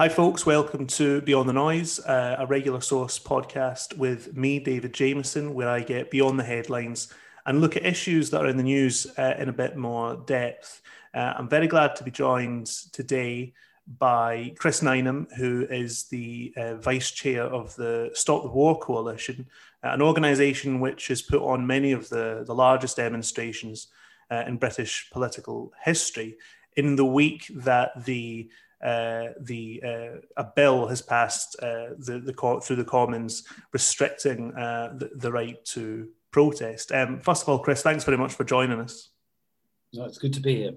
Hi, folks. Welcome to Beyond the Noise, uh, a regular source podcast with me, David Jamieson, where I get beyond the headlines and look at issues that are in the news uh, in a bit more depth. Uh, I'm very glad to be joined today by Chris Nineham, who is the uh, vice chair of the Stop the War Coalition, uh, an organisation which has put on many of the, the largest demonstrations uh, in British political history. In the week that the uh, the uh, a bill has passed uh, the, the through the Commons restricting uh, the, the, right to protest. Um, first of all, Chris, thanks very much for joining us. No, it's good to be here.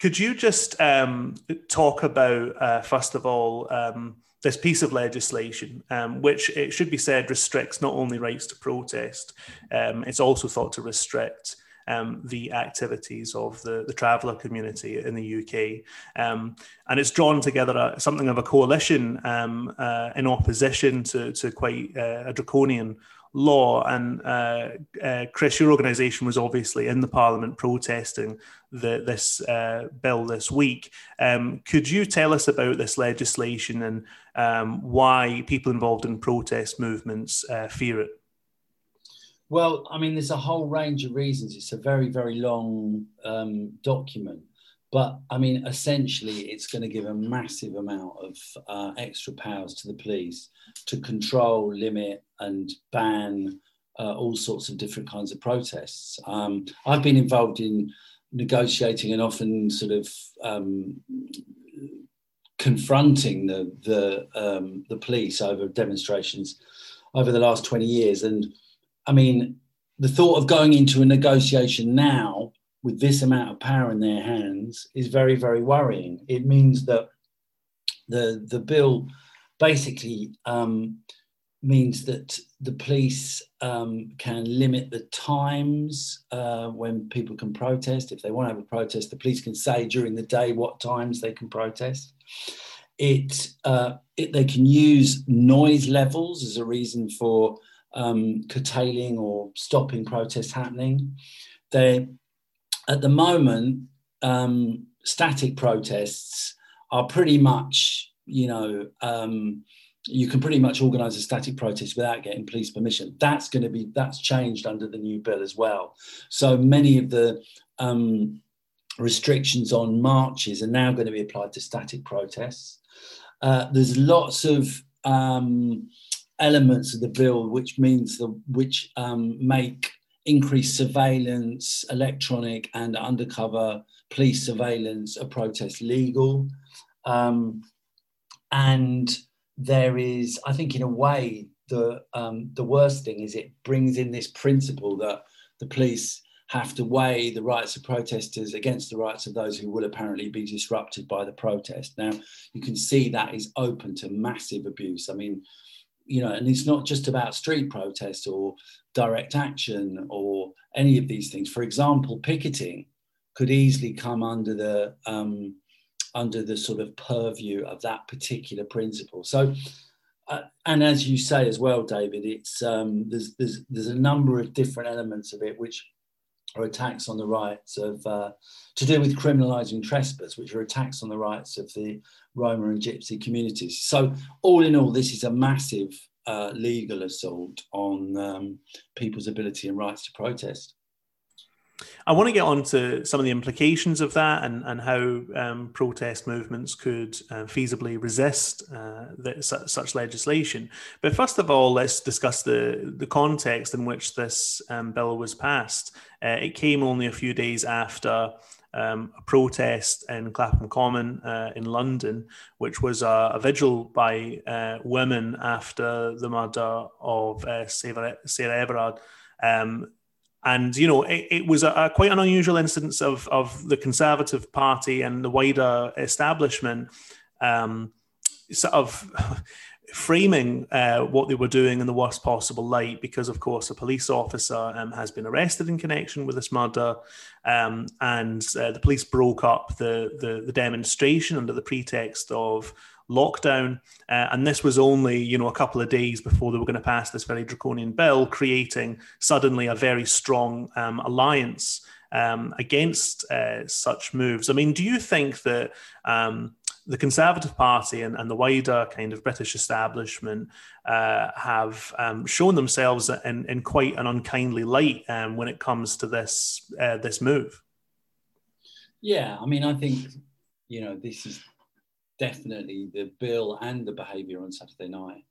Could you just um, talk about uh, first of all um, this piece of legislation, um, which it should be said restricts not only rights to protest, um, it's also thought to restrict um, the activities of the, the traveller community in the UK. Um, and it's drawn together a, something of a coalition um, uh, in opposition to, to quite uh, a draconian law. And uh, uh Chris, your organisation was obviously in the Parliament protesting the, this uh, bill this week. Um, could you tell us about this legislation and um, why people involved in protest movements uh, fear it? Well, I mean, there's a whole range of reasons. It's a very, very long um, document. But I mean, essentially, it's going to give a massive amount of uh, extra powers to the police to control, limit, and ban uh, all sorts of different kinds of protests. Um, I've been involved in negotiating and often sort of um, confronting the the, um, the police over demonstrations over the last 20 years. And I mean, the thought of going into a negotiation now with this amount of power in their hands is very, very worrying. It means that the the bill basically um, means that the police um, can limit the times uh, when people can protest. If they want to have a protest, the police can say during the day what times they can protest. It, uh, it they can use noise levels as a reason for um, curtailing or stopping protests happening. They, at the moment, um, static protests are pretty much, you know, um, you can pretty much organise a static protest without getting police permission. That's going to be that's changed under the new bill as well. So many of the um, restrictions on marches are now going to be applied to static protests. Uh, there's lots of um, elements of the bill which means the which um, make increased surveillance, electronic and undercover police surveillance of protests legal. Um, and there is, I think, in a way, the um, the worst thing is it brings in this principle that the police have to weigh the rights of protesters against the rights of those who will apparently be disrupted by the protest. Now, you can see that is open to massive abuse. I mean, you know, and it's not just about street protests or direct action or any of these things. For example, picketing could easily come under the um, under the sort of purview of that particular principle. So, uh, and as you say as well, David, it's um, there's there's there's a number of different elements of it which are attacks on the rights of uh, to do with criminalising trespass, which are attacks on the rights of the Roma and Gypsy communities. So, all in all, this is a massive uh, legal assault on um, people's ability and rights to protest. I want to get on to some of the implications of that and, and how um, protest movements could uh, feasibly resist uh, the, such legislation. But first of all, let's discuss the, the context in which this um, bill was passed. Uh, it came only a few days after um, a protest in Clapham Common uh, in London, which was a, a vigil by uh, women after the murder of uh, Sarah, Sarah Everard. Um, and you know, it, it was a, a, quite an unusual instance of of the Conservative Party and the wider establishment um, sort of framing uh, what they were doing in the worst possible light because, of course, a police officer um, has been arrested in connection with this murder, um, and uh, the police broke up the, the, the demonstration under the pretext of lockdown, uh, and this was only you know a couple of days before they were going to pass this very draconian bill, creating suddenly a very strong um, alliance um, against uh, such moves. I mean, do you think that? Um, the Conservative Party and, and the wider kind of British establishment uh, have um, shown themselves in, in quite an unkindly light um, when it comes to this uh, this move. Yeah, I mean, I think you know this is definitely the bill and the behaviour on Saturday night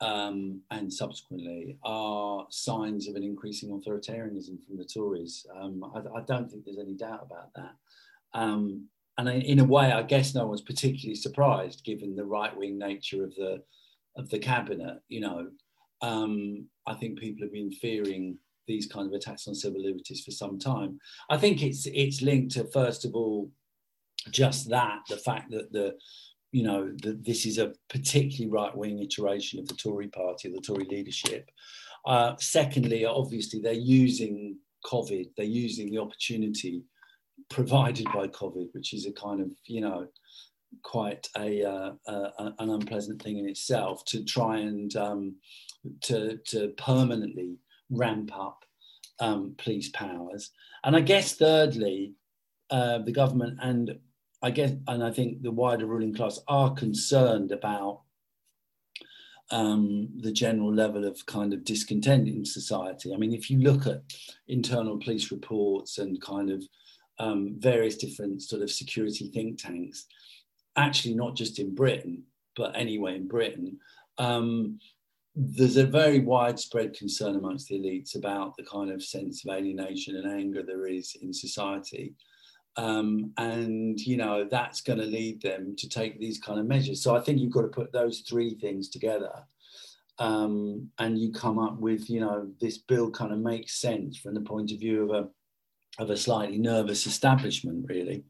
um, and subsequently are signs of an increasing authoritarianism from the Tories. Um, I, I, don't think there's any doubt about that. Um, and in a way, I guess no one's particularly surprised, given the right-wing nature of the of the cabinet. You know, um, I think people have been fearing these kind of attacks on civil liberties for some time. I think it's it's linked to first of all just that the fact that the you know that this is a particularly right-wing iteration of the Tory party, the Tory leadership. Uh, secondly, obviously they're using COVID, they're using the opportunity provided by COVID, which is a kind of you know quite a, uh, uh, an unpleasant thing in itself to try and um, to to permanently ramp up um, police powers. And I guess thirdly, uh, the government and I guess, and I think the wider ruling class are concerned about um, the general level of kind of discontent in society. I mean, if you look at internal police reports and kind of um, various different sort of security think tanks, actually not just in Britain, but anyway in Britain, um, there's a very widespread concern amongst the elites about the kind of sense of alienation and anger there is in society um, and you know that's going to lead them to take these kind of measures. So I think you've got to put those three things together, um, and you come up with you know this bill kind of makes sense from the point of view of a of a slightly nervous establishment, really.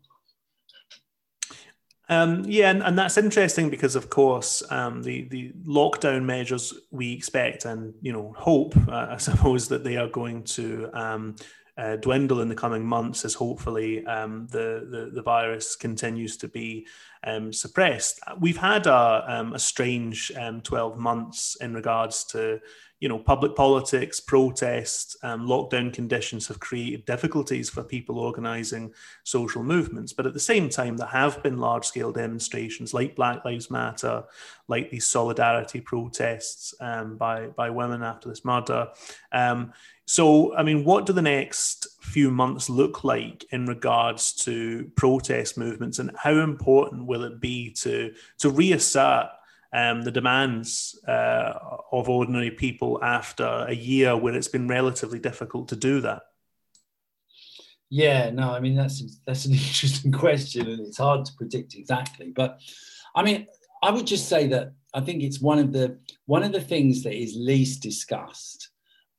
Um, yeah, and, and, that's interesting because, of course, um, the the lockdown measures we expect and you know hope, uh, I suppose, that they are going to um, uh, dwindle in the coming months as hopefully um, the, the, the virus continues to be um, suppressed. We've had a, um, a strange um, 12 months in regards to you know, public politics, protests, um, lockdown conditions have created difficulties for people organising social movements. But at the same time, there have been large scale demonstrations like Black Lives Matter, like these solidarity protests by, by women after this murder. Um, so, I mean, what do the next few months look like in regards to protest movements, and how important will it be to to reassert um, the demands uh, of ordinary people after a year where it's been relatively difficult to do that? Yeah, no, I mean that's that's an interesting question, and it's hard to predict exactly. But I mean, I would just say that I think it's one of the one of the things that is least discussed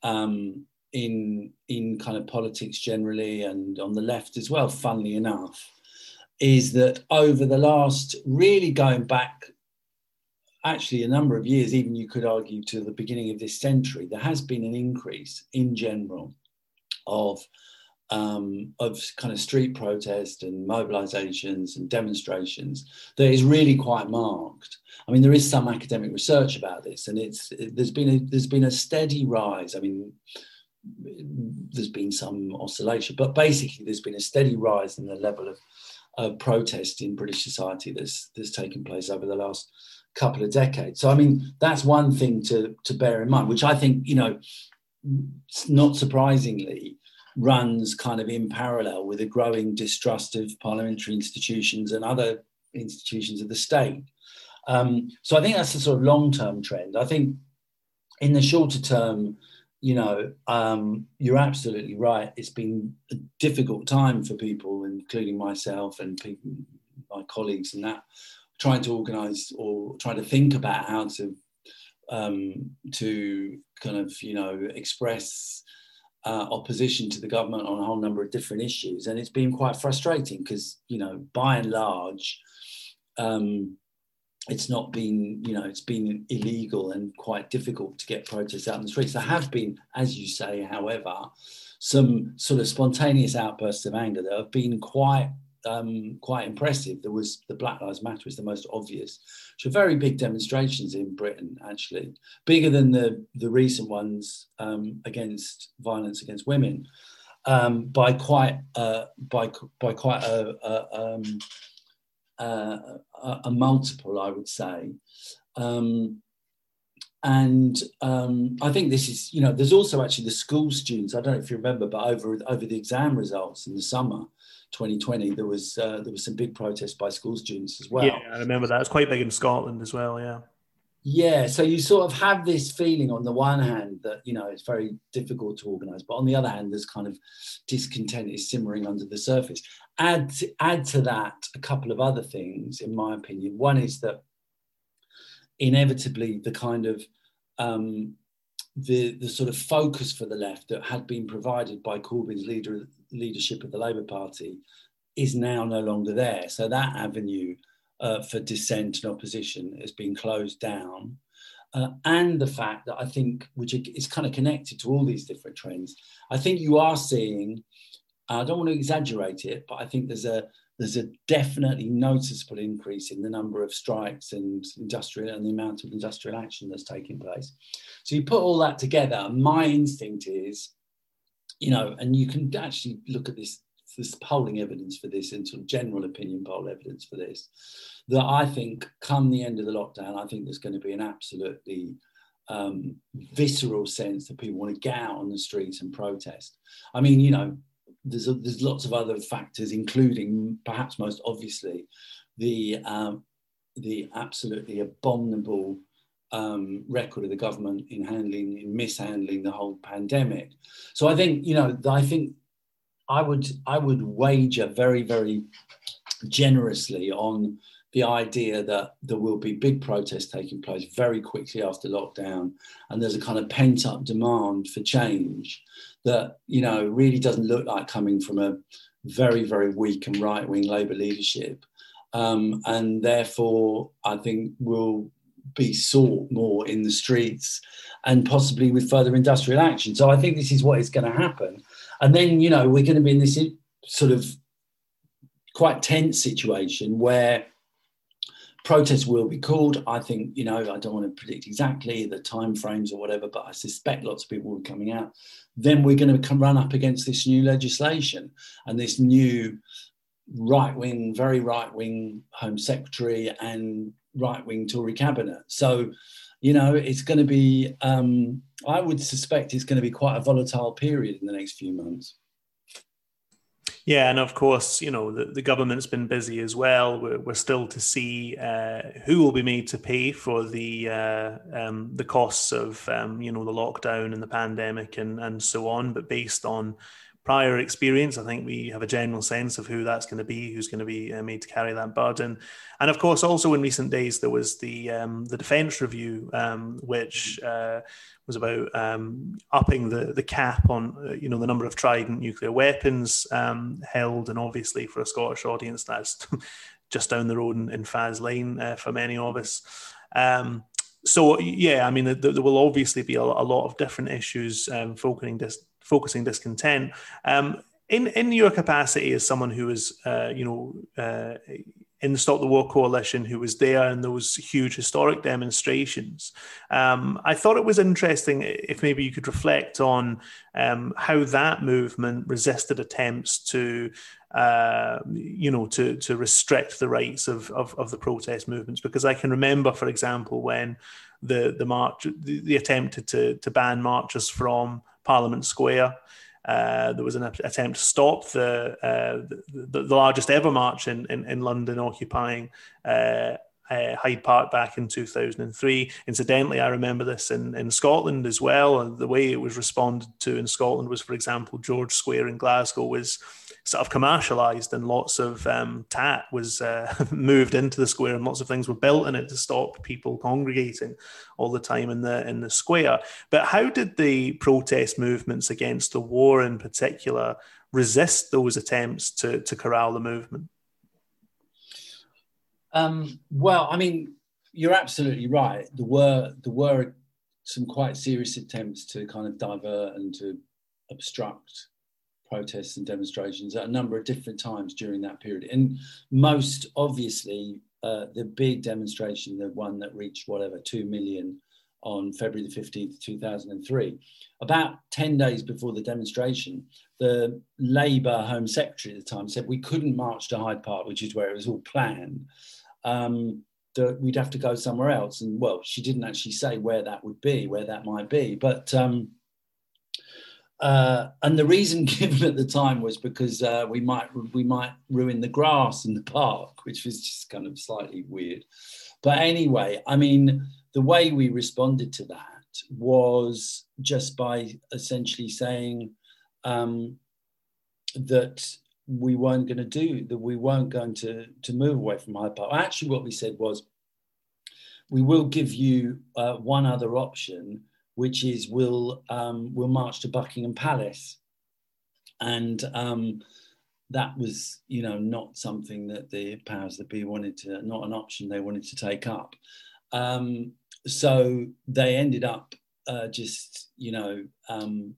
um, in in kind of politics generally and on the left as well funnily enough is that over the last really going back actually a number of years even you could argue to the beginning of this century there has been an increase in general of um, of kind of street protest and mobilizations and demonstrations that is really quite marked. I mean, there is some academic research about this, and it's it, there's been a there's been a steady rise. I mean, there's been some oscillation, but basically there's been a steady rise in the level of, protest in British society that's that's taken place over the last couple of decades. So I mean that's one thing to to bear in mind, which I think you know, not surprisingly, runs kind of in parallel with a growing distrust of parliamentary institutions and other institutions of the state. Um, so I think that's a sort of long term trend. I think in the shorter term you know, um, you're absolutely right. It's been a difficult time for people, including myself and people, my colleagues, and that trying to organise or trying to think about how to um, to kind of you know express uh, opposition to the government on a whole number of different issues, and it's been quite frustrating because you know by and large. Um, it's not been, you know, it's been illegal and quite difficult to get protests out in the streets. There have been, as you say, however, some sort of spontaneous outbursts of anger that have been quite um, quite impressive. There was the Black Lives Matter was the most obvious, are very big demonstrations in Britain, actually, bigger than the the recent ones um, against violence against women, um, by quite uh, by by quite a, a um, uh, a, a, multiple, I would say. Um, and um, I think this is, you know, there's also actually the school students. I don't know if you remember, but over over the exam results in the summer, 2020, there was uh, there was some big protests by school students as well. Yeah, I remember that. It's quite big in Scotland as well. Yeah. Yeah, so you sort of have this feeling on the one hand that you know it's very difficult to organise, but on the other hand, there's kind of discontent is simmering under the surface. Add to, add to that a couple of other things, in my opinion. One is that inevitably the kind of um, the the sort of focus for the left that had been provided by Corbyn's leader leadership of the Labour Party is now no longer there. So that avenue uh, for dissent and opposition has been closed down. Uh, and the fact that I think, which is kind of connected to all these different trends, I think you are seeing. I don't want to exaggerate it, but I think there's a there's a definitely noticeable increase in the number of strikes and industrial and the amount of industrial action that's taking place. So you put all that together. My instinct is, you know, and you can actually look at this this polling evidence for this and sort of general opinion poll evidence for this, that I think come the end of the lockdown, I think there's going to be an absolutely um, visceral sense that people want to get out on the streets and protest. I mean, you know, there's a, there's lots of other factors, including perhaps most obviously the um, the absolutely abominable um, record of the government in handling in mishandling the whole pandemic. So I think you know I think I would I would wager very very generously on the idea that there will be big protests taking place very quickly after lockdown, and there's a kind of pent up demand for change that you know really doesn't look like coming from a very very weak and right wing Labour leadership, um, and therefore I think will be sought more in the streets and possibly with further industrial action. So I think this is what is going to happen. And then, you know, we're going to be in this sort of quite tense situation where protests will be called. I think, you know, I don't want to predict exactly the time frames or whatever, but I suspect lots of people will be coming out. Then we're going to come run up against this new legislation and this new right wing, very right wing Home Secretary and right wing Tory cabinet. So, you know, it's going to be, um, I would suspect it's going to be quite a volatile period in the next few months. Yeah, and of course, you know, the, the government's been busy as well. We're, we're still to see uh, who will be made to pay for the uh, um, the costs of, um, you know, the lockdown and the pandemic and, and so on. But based on prior experience, I think we have a general sense of who that's going to be, who's going to be uh, made to carry that burden. And of course, also in recent days, there was the um, the defence review, um, which uh, was about um, upping the the cap on uh, you know the number of Trident nuclear weapons um, held, and obviously for a Scottish audience, that's just down the road in, in Faslane uh, for many of us. Um, so yeah, I mean, there, there will obviously be a, a, lot of different issues um, focusing this focusing discontent. Um, in in your capacity as someone who is, uh, you know, uh, in the Stop the War coalition, who was there in those huge historic demonstrations, um, I thought it was interesting if maybe you could reflect on um, how that movement resisted attempts to. Uh, you know, to to restrict the rights of, of, of the protest movements, because I can remember, for example, when the the march, the, the attempt to to ban marches from Parliament Square. Uh, there was an attempt to stop the, uh, the, the, largest ever march in, in, in London occupying uh, uh Hyde Park back in 2003. Incidentally, I remember this in, in Scotland as well. And the way it was responded to in Scotland was, for example, George Square in Glasgow was sort of commercialized and lots of um, tat was uh, moved into the square and lots of things were built in it to stop people congregating all the time in the in the square. But how did the protest movements against the war in particular resist those attempts to to corral the movement? Um, well i mean you're absolutely right. There were there were some quite serious attempts to kind of divert and to obstruct protests and demonstrations at a number of different times during that period. And most obviously, uh, the big demonstration, the one that reached whatever, 2 million on February the 15th, 2003. About 10 days before the demonstration, the Labour Home Secretary at the time said we couldn't march to Hyde Park, which is where it was all planned. Um, that we'd have to go somewhere else. And well, she didn't actually say where that would be, where that might be. But um, uh, and the reason given at the time was because uh, we might we might ruin the grass in the park, which was just kind of slightly weird. But anyway, I mean, the way we responded to that was just by essentially saying um, that we weren't going to do that. We weren't going to to move away from Hyde Park. Actually, what we said was, we will give you uh, one other option which is we'll um, we'll march to Buckingham Palace, and um, that was you know not something that the powers that be wanted to not an option they wanted to take up. Um, so they ended up uh, just you know um,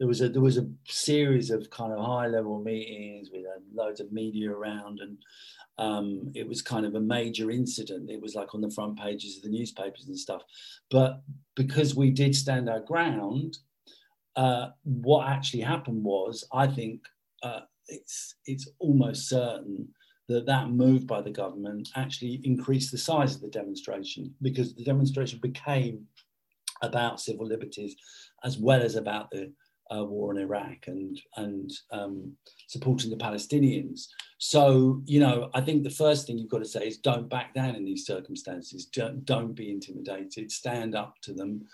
there was a there was a series of kind of high level meetings with uh, loads of media around and um, it was kind of a major incident. It was like on the front pages of the newspapers and stuff. But because we did stand our ground, uh, what actually happened was, I think uh, it's it's almost certain that that move by the government actually increased the size of the demonstration because the demonstration became about civil liberties as well as about the war in Iraq and and um, supporting the Palestinians. So you know, I think the first thing you've got to say is don't back down in these circumstances. Don't, don't be intimidated. Stand up to them.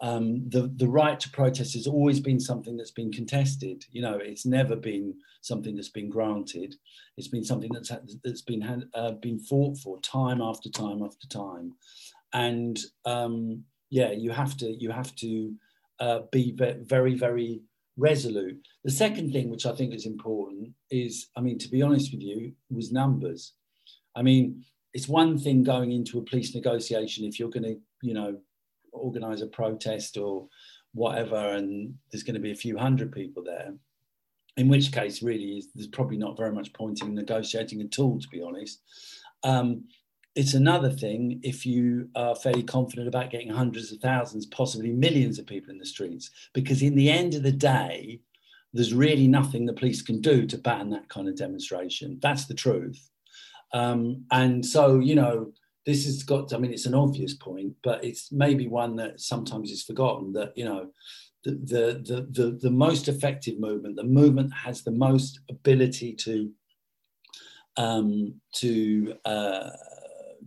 Um, the the right to protest has always been something that's been contested. You know, it's never been something that's been granted. It's been something that's that's been had, uh, been fought for time after time after time, and um, yeah, you have to you have to uh, be very, very resolute. The second thing, which I think is important, is I mean, to be honest with you, was numbers. I mean, it's one thing going into a police negotiation if you're going to, you know, organize a protest or whatever, and there's going to be a few hundred people there. In which case, really, there's probably not very much point in negotiating at all, to be honest. Um, it's another thing if you are fairly confident about getting hundreds of thousands, possibly millions of people in the streets, because in the end of the day, there's really nothing the police can do to ban that kind of demonstration. That's the truth. Um, and so, you know, this has got, I mean, it's an obvious point, but it's maybe one that sometimes is forgotten that, you know, the, the, the, the, the most effective movement, the movement that has the most ability to, um, to, uh,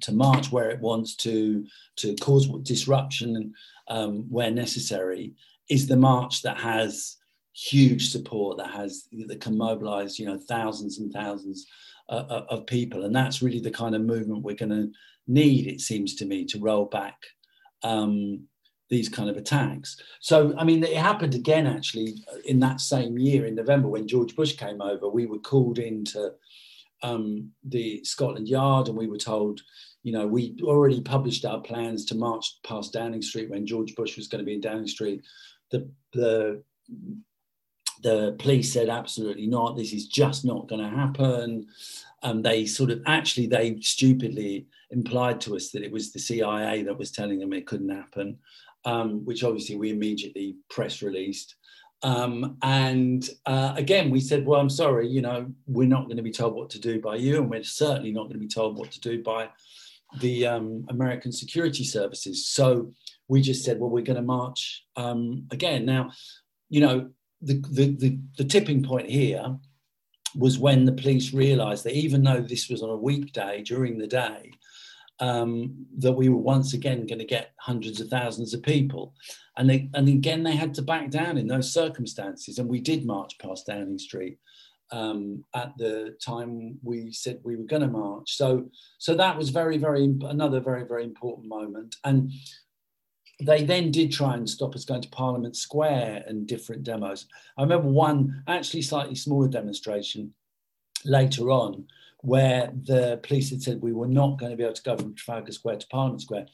to march where it wants to, to cause disruption um, where necessary, is the march that has huge support, that has that can mobilize, you know, thousands and thousands uh, uh of people, and that's really the kind of movement we're going to need. It seems to me to roll back. Um, these kind of attacks. So, I mean, it happened again actually in that same year in November when George Bush came over. We were called into um, the Scotland Yard and we were told, you know, we already published our plans to march past Downing Street when George Bush was going to be in Downing Street. The, the, the police said absolutely not. This is just not going to happen. And they sort of actually they stupidly implied to us that it was the CIA that was telling them it couldn't happen, um, which obviously we immediately press released. Um, and uh, again, we said, well, I'm sorry, you know, we're not going to be told what to do by you, and we're certainly not going to be told what to do by the um, American security services. So we just said, well, we're going to march um, again. Now, you know, the, the, the, the tipping point here was when the police realized that even though this was on a weekday during the day, um, that we were once again going to get hundreds of thousands of people. And, they, and again, they had to back down in those circumstances. And we did march past Downing Street um, at the time we said we were going to march. So, so that was very, very another very, very important moment. And they then did try and stop us going to Parliament Square and different demos. I remember one actually slightly smaller demonstration later on where the police had said we were not going to be able to go from Trafalgar Square to Parliament Square.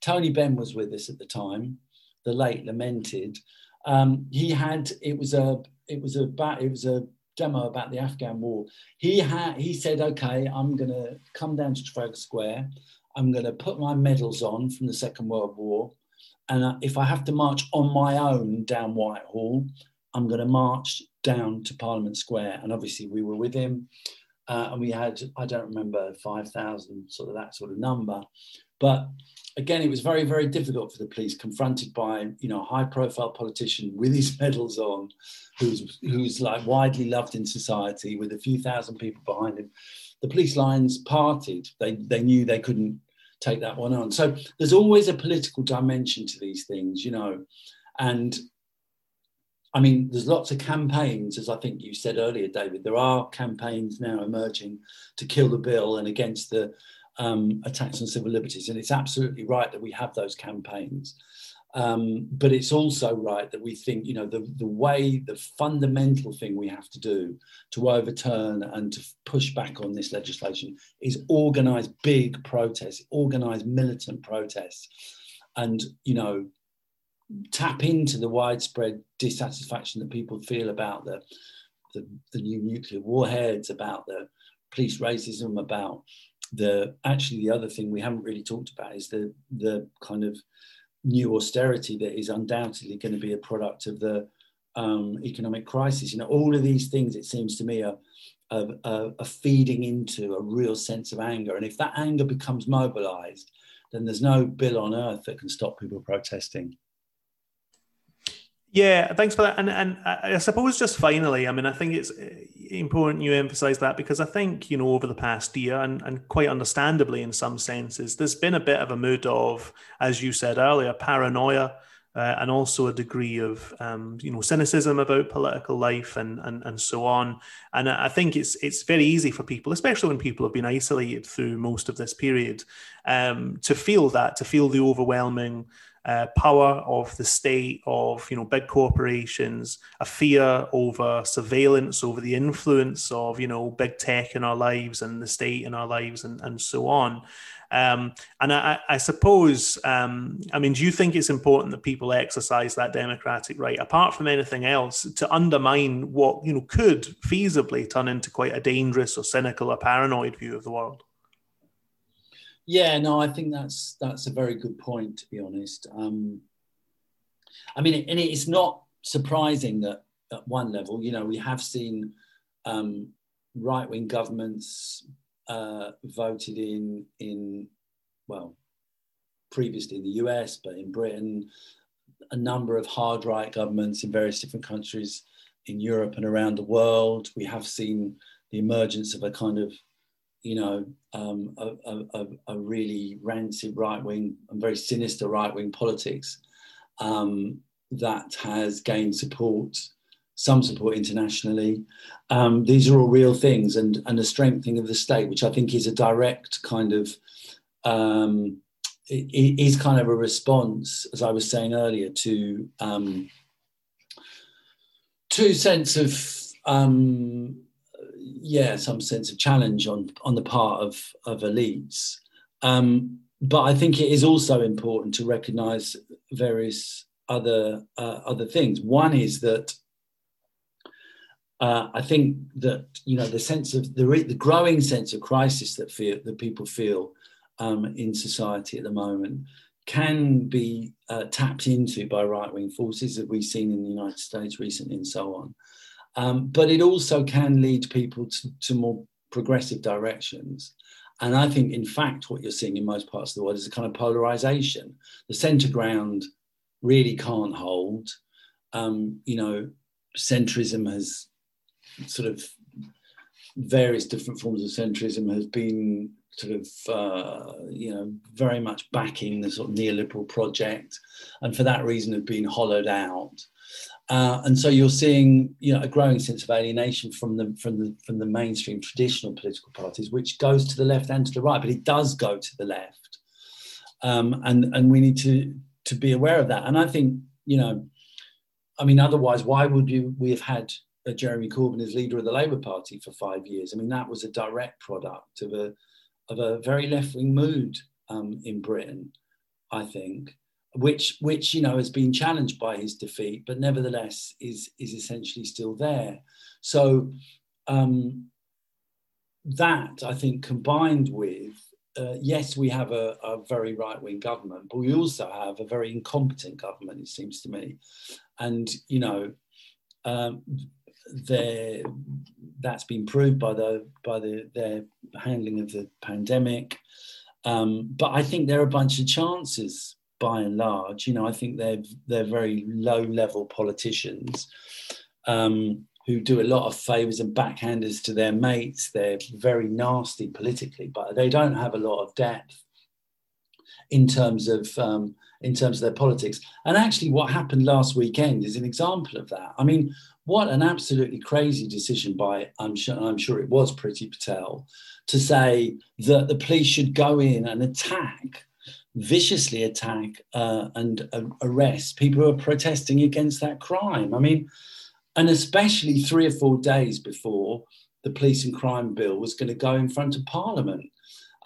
Tony Benn was with us at the time, the late lamented. Um, he had it was a it was a it was a demo about the Afghan war. He had he said, okay, I'm going to come down to Trafalgar Square. I'm going to put my medals on from the Second World War. And uh, if I have to march on my own down Whitehall, I'm going to march down to Parliament Square. And obviously, we were with him. Uh, and we had, I don't remember, 5,000, sort of that sort of number. But again, it was very, very difficult for the police, confronted by, you know, a high profile politician with his medals on, who's, who's like widely loved in society with a few thousand people behind him. The police lines parted. They, they knew they couldn't take that one on. So there's always a political dimension to these things, you know. And I mean, there's lots of campaigns, as I think you said earlier, David. There are campaigns now emerging to kill the bill and against the um, attacks on civil liberties. And it's absolutely right that we have those campaigns. Um, but it's also right that we think, you know, the, the way, the fundamental thing we have to do to overturn and to push back on this legislation is organize big protests, organize militant protests. And, you know, tap into the widespread dissatisfaction that people feel about the, the, the new nuclear warheads, about the police racism, about the actually the other thing we haven't really talked about is the the kind of new austerity that is undoubtedly going to be a product of the um, economic crisis. You know, all of these things, it seems to me, are, are, are, feeding into a real sense of anger. And if that anger becomes mobilized, then there's no bill on earth that can stop people protesting. Yeah, thanks for that. And and I suppose just finally, I mean, I think it's important you emphasize that because I think, you know, over the past year and, and quite understandably in some senses, there's been a bit of a mood of, as you said earlier, paranoia uh, and also a degree of, um, you know, cynicism about political life and, and, and so on. And I think it's, it's very easy for people, especially when people have been isolated through most of this period, um, to feel that, to feel the overwhelming uh, power of the state, of you know big corporations, a fear over surveillance, over the influence of you know big tech in our lives and the state in our lives, and and so on. Um, and I, I suppose, um, I mean, do you think it's important that people exercise that democratic right, apart from anything else, to undermine what you know could feasibly turn into quite a dangerous or cynical or paranoid view of the world? Yeah, no, I think that's that's a very good point. To be honest, um, I mean, and it's not surprising that at one level, you know, we have seen um, right-wing governments uh, voted in in well previously in the US, but in Britain, a number of hard right governments in various different countries in Europe and around the world. We have seen the emergence of a kind of you know, um, a, a, a, really rancid right wing and very sinister right wing politics um, that has gained support, some support internationally. Um, these are all real things, and, and a strengthening of the state, which I think is a direct kind of. Um, it is kind of a response, as I was saying earlier, to um, to sense of um, yeah, some sense of challenge on on the part of of elites. Um, but I think it is also important to recognise various other uh, other things. One is that uh, I think that you know the sense of the, the growing sense of crisis that feel that people feel um, in society at the moment can be uh, tapped into by right wing forces that we've seen in the United States recently and so on. Um, but it also can lead people to, to more progressive directions. And I think, in fact, what you're seeing in most parts of the world is a kind of polarization. The center ground really can't hold. Um, you know, centrism has sort of various different forms of centrism has been sort of uh, you know very much backing the sort of neoliberal project, and for that reason have been hollowed out. Uh, and so you're seeing, you know, a growing sense of alienation from the from the from the mainstream traditional political parties, which goes to the left and to the right, but it does go to the left, um, and and we need to to be aware of that. And I think, you know, I mean, otherwise, why would you, we have had Jeremy Corbyn as leader of the Labour Party for five years? I mean, that was a direct product of a of a very left wing mood um, in Britain, I think which which you know has been challenged by his defeat, but nevertheless is is essentially still there. So um, that I think combined with uh, yes, we have a, a very right wing government, but we also have a very incompetent government, it seems to me. And, you know, um, that's been proved by the by the their handling of the pandemic. Um, but I think there are a bunch of chances by and large. You know, I think they're they're very low level politicians. Um, who do a lot of favors and backhanders to their mates. They're very nasty politically, but they don't have a lot of depth in terms of um, in terms of their politics. And actually, what happened last weekend is an example of that. I mean, what an absolutely crazy decision by I'm sure I'm sure it was Priti Patel to say that the police should go in and attack viciously attack uh, and uh, arrest people who are protesting against that crime. I mean, and especially three or four days before the police and crime bill was going to go in front of Parliament.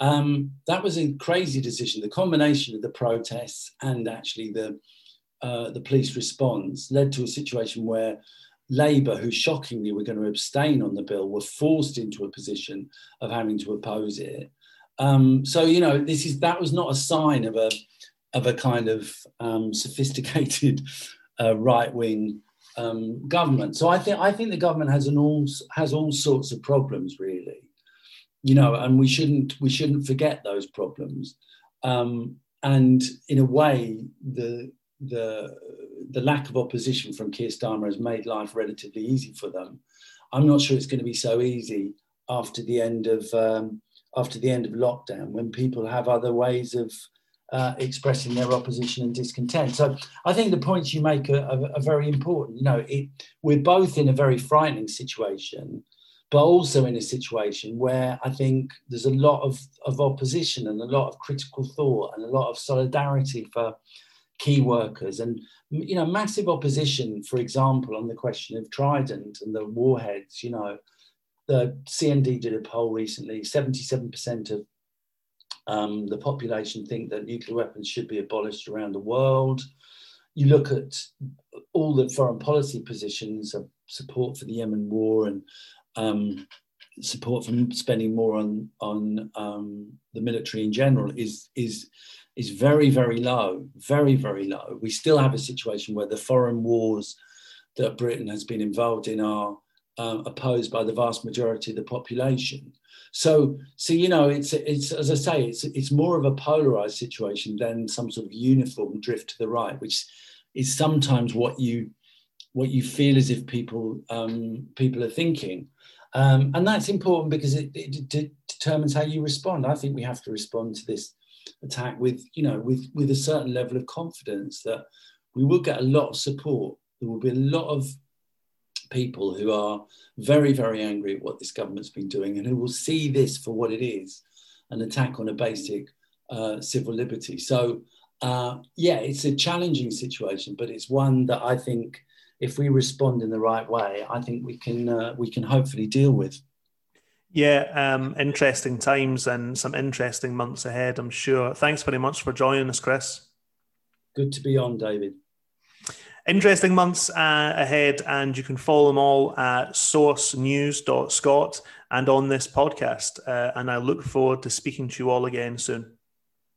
Um, that was a crazy decision. The combination of the protests and actually the uh, the police response led to a situation where Labour, who shockingly were going to abstain on the bill, were forced into a position of having to oppose it. Um, so you know, this is that was not a sign of a of a kind of um, sophisticated uh, right wing um, government. So I think I think the government has an all has all sorts of problems really, you know, and we shouldn't we shouldn't forget those problems. Um, and in a way, the the the lack of opposition from Keir Starmer has made life relatively easy for them. I'm not sure it's going to be so easy after the end of um, after the end of lockdown when people have other ways of uh, expressing their opposition and discontent. So I think the points you make are, are, are very important. You know, it, we're both in a very frightening situation, but also in a situation where I think there's a lot of, of opposition and a lot of critical thought and a lot of solidarity for key workers and you know massive opposition for example on the question of trident and the warheads you know the cnd did a poll recently 77% of um, the population think that nuclear weapons should be abolished around the world. You look at all the foreign policy positions of support for the Yemen war and um, support for spending more on on um, the military in general is is is very very low, very very low. We still have a situation where the foreign wars that Britain has been involved in are uh, opposed by the vast majority of the population. So, so you know, it's it's as I say, it's it's more of a polarized situation than some sort of uniform drift to the right, which is sometimes what you what you feel as if people um, people are thinking, um, and that's important because it, it determines how you respond. I think we have to respond to this attack with you know with with a certain level of confidence that we will get a lot of support. There will be a lot of people who are very, very angry at what this government's been doing and who will see this for what it is an attack on a basic uh, civil liberty. So, uh, yeah, it's a challenging situation, but it's one that I think if we respond in the right way, I think we can uh, we can hopefully deal with. Yeah, um, interesting times and some interesting months ahead, I'm sure. Thanks very much for joining us, Chris. Good to be on, David interesting months uh, ahead, and you can follow them all at sourcenews.scot and on this podcast. Uh, and I look forward to speaking to you all again soon.